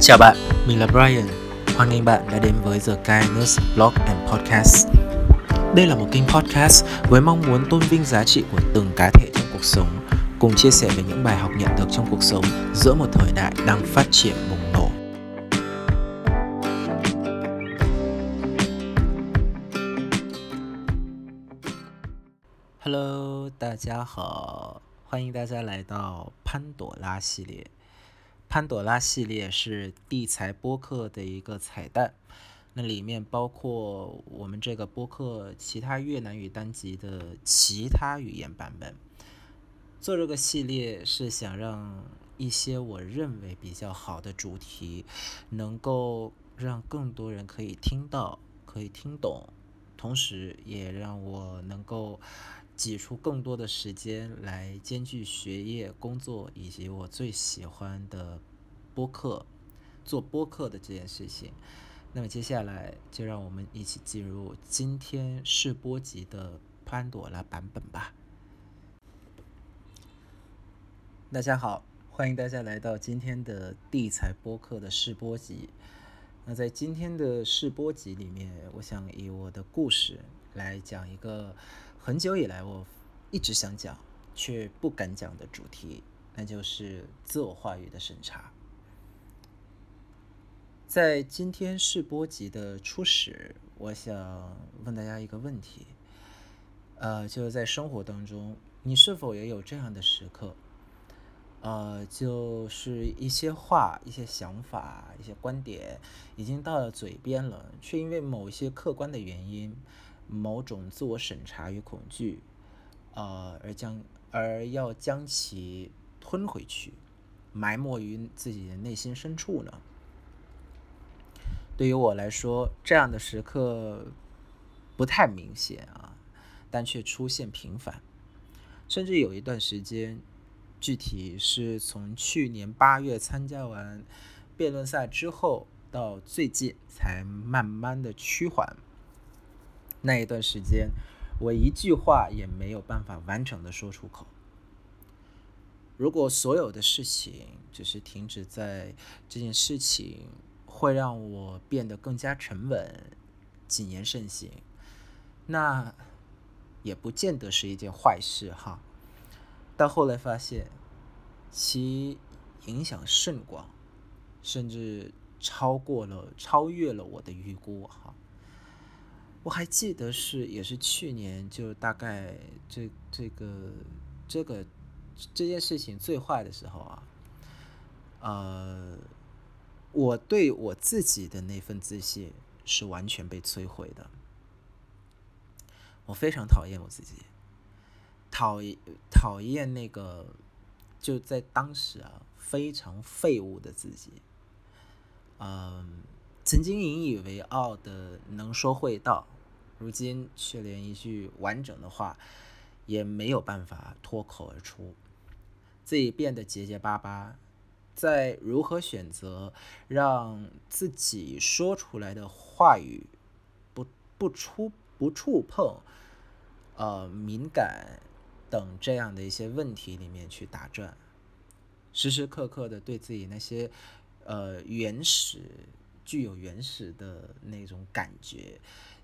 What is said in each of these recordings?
Chào bạn, mình là Brian. Hoan nghênh bạn đã đến với The Kindness Blog and Podcast. Đây là một kênh podcast với mong muốn tôn vinh giá trị của từng cá thể trong cuộc sống, cùng chia sẻ về những bài học nhận được trong cuộc sống giữa một thời đại đang phát triển bùng nổ. Hello，大家好，欢迎大家来到潘朵拉系列。 潘朵拉系列是地财播客的一个彩蛋，那里面包括我们这个播客其他越南语单集的其他语言版本。做这个系列是想让一些我认为比较好的主题，能够让更多人可以听到、可以听懂，同时也让我能够。挤出更多的时间来兼具学业、工作以及我最喜欢的播客，做播客的这件事情。那么接下来就让我们一起进入今天试播集的潘朵拉版本吧。大家好，欢迎大家来到今天的地财播客的试播集。那在今天的试播集里面，我想以我的故事来讲一个。很久以来，我一直想讲却不敢讲的主题，那就是自我话语的审查。在今天试播集的初始，我想问大家一个问题：呃，就是在生活当中，你是否也有这样的时刻？呃，就是一些话、一些想法、一些观点已经到了嘴边了，却因为某一些客观的原因。某种自我审查与恐惧，呃，而将而要将其吞回去，埋没于自己的内心深处呢？对于我来说，这样的时刻不太明显啊，但却出现频繁，甚至有一段时间，具体是从去年八月参加完辩论赛之后，到最近才慢慢的趋缓。那一段时间，我一句话也没有办法完整的说出口。如果所有的事情只是停止在这件事情会让我变得更加沉稳、谨言慎行，那也不见得是一件坏事哈。到后来发现，其影响甚广，甚至超过了、超越了我的预估哈。我还记得是也是去年，就大概这这个这个这件事情最坏的时候啊，呃，我对我自己的那份自信是完全被摧毁的。我非常讨厌我自己，讨厌讨厌那个就在当时啊非常废物的自己，嗯。曾经引以为傲的能说会道，如今却连一句完整的话也没有办法脱口而出，自己变得结结巴巴，在如何选择让自己说出来的话语不不触不触碰呃敏感等这样的一些问题里面去打转，时时刻刻的对自己那些呃原始。具有原始的那种感觉，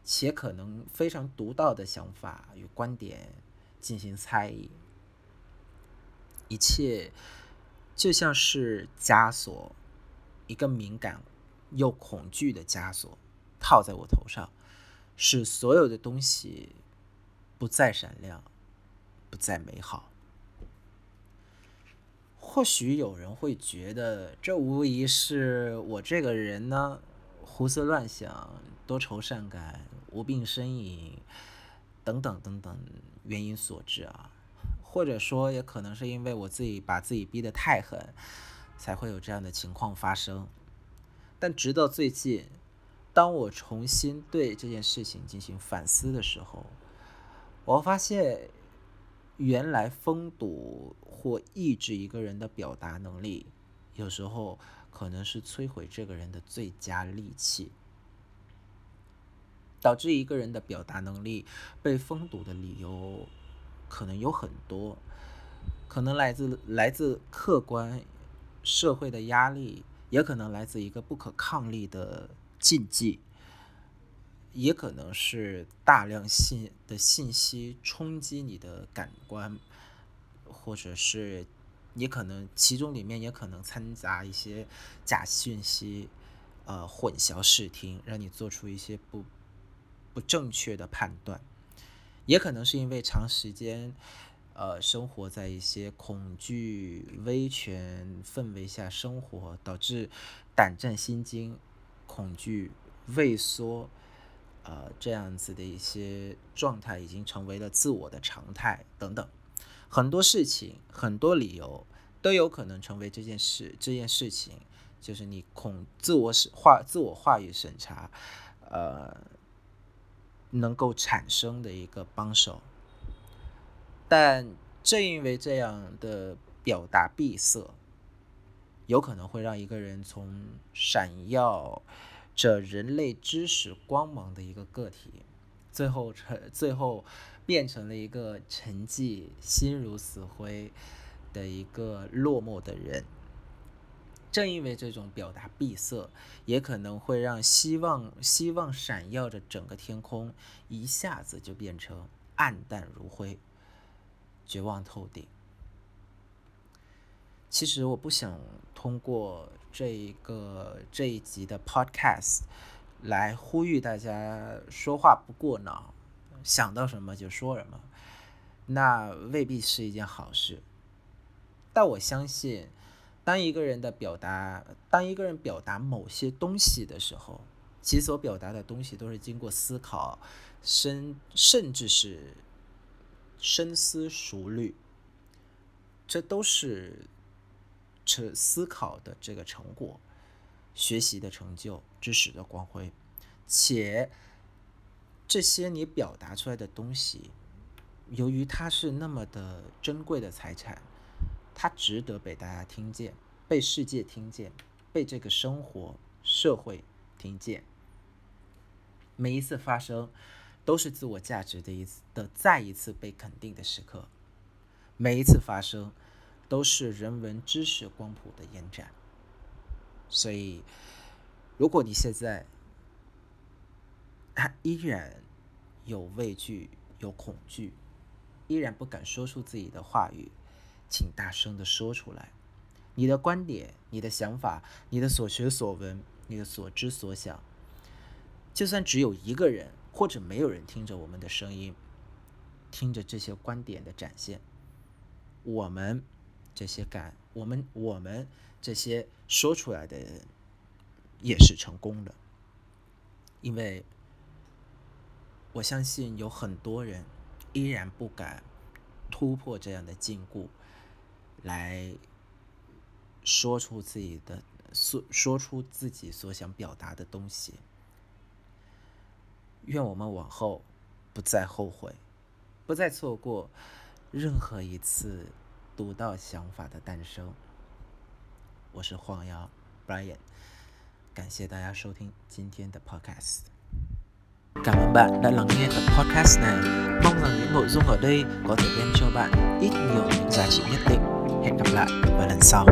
且可能非常独到的想法与观点进行猜疑，一切就像是枷锁，一个敏感又恐惧的枷锁套在我头上，使所有的东西不再闪亮，不再美好。或许有人会觉得，这无疑是我这个人呢，胡思乱想、多愁善感、无病呻吟等等等等原因所致啊。或者说，也可能是因为我自己把自己逼得太狠，才会有这样的情况发生。但直到最近，当我重新对这件事情进行反思的时候，我发现。原来封堵或抑制一个人的表达能力，有时候可能是摧毁这个人的最佳利器。导致一个人的表达能力被封堵的理由，可能有很多，可能来自来自客观社会的压力，也可能来自一个不可抗力的禁忌，也可能是大量信的信息冲击你的感官，或者是也可能其中里面也可能掺杂一些假信息，呃，混淆视听，让你做出一些不不正确的判断，也可能是因为长时间。呃，生活在一些恐惧、威权氛围下生活，导致胆战心惊、恐惧、畏缩，呃，这样子的一些状态已经成为了自我的常态等等。很多事情、很多理由都有可能成为这件事、这件事情，就是你恐自我审话、自我话语审查，呃，能够产生的一个帮手。但正因为这样的表达闭塞，有可能会让一个人从闪耀着人类知识光芒的一个个体，最后成最后变成了一个沉寂、心如死灰的一个落寞的人。正因为这种表达闭塞，也可能会让希望希望闪耀着整个天空一下子就变成暗淡如灰。绝望透顶。其实我不想通过这一个这一集的 Podcast 来呼吁大家说话不过脑，想到什么就说什么，那未必是一件好事。但我相信，当一个人的表达，当一个人表达某些东西的时候，其所表达的东西都是经过思考、深，甚至是。深思熟虑，这都是这思考的这个成果，学习的成就，知识的光辉。且这些你表达出来的东西，由于它是那么的珍贵的财产，它值得被大家听见，被世界听见，被这个生活社会听见。每一次发生。都是自我价值的一次的再一次被肯定的时刻，每一次发生，都是人文知识光谱的延展。所以，如果你现在 依然有畏惧、有恐惧，依然不敢说出自己的话语，请大声的说出来，你的观点、你的想法、你的所学所闻、你的所知所想，就算只有一个人。或者没有人听着我们的声音，听着这些观点的展现，我们这些感，我们我们这些说出来的人也是成功的，因为我相信有很多人依然不敢突破这样的禁锢，来说出自己的所说出自己所想表达的东西。愿我们往后不再后悔，不再错过任何一次独到想法的诞生。我是黄瑶 Brian，感谢大家收听今天的 Podcast。Cảm ơn bạn đã lắng nghe tập podcast này. Mong rằng những nội dung ở đây có thể đem cho bạn ít nhiều những giá trị nhất định. Hẹn gặp lại vào lần sau.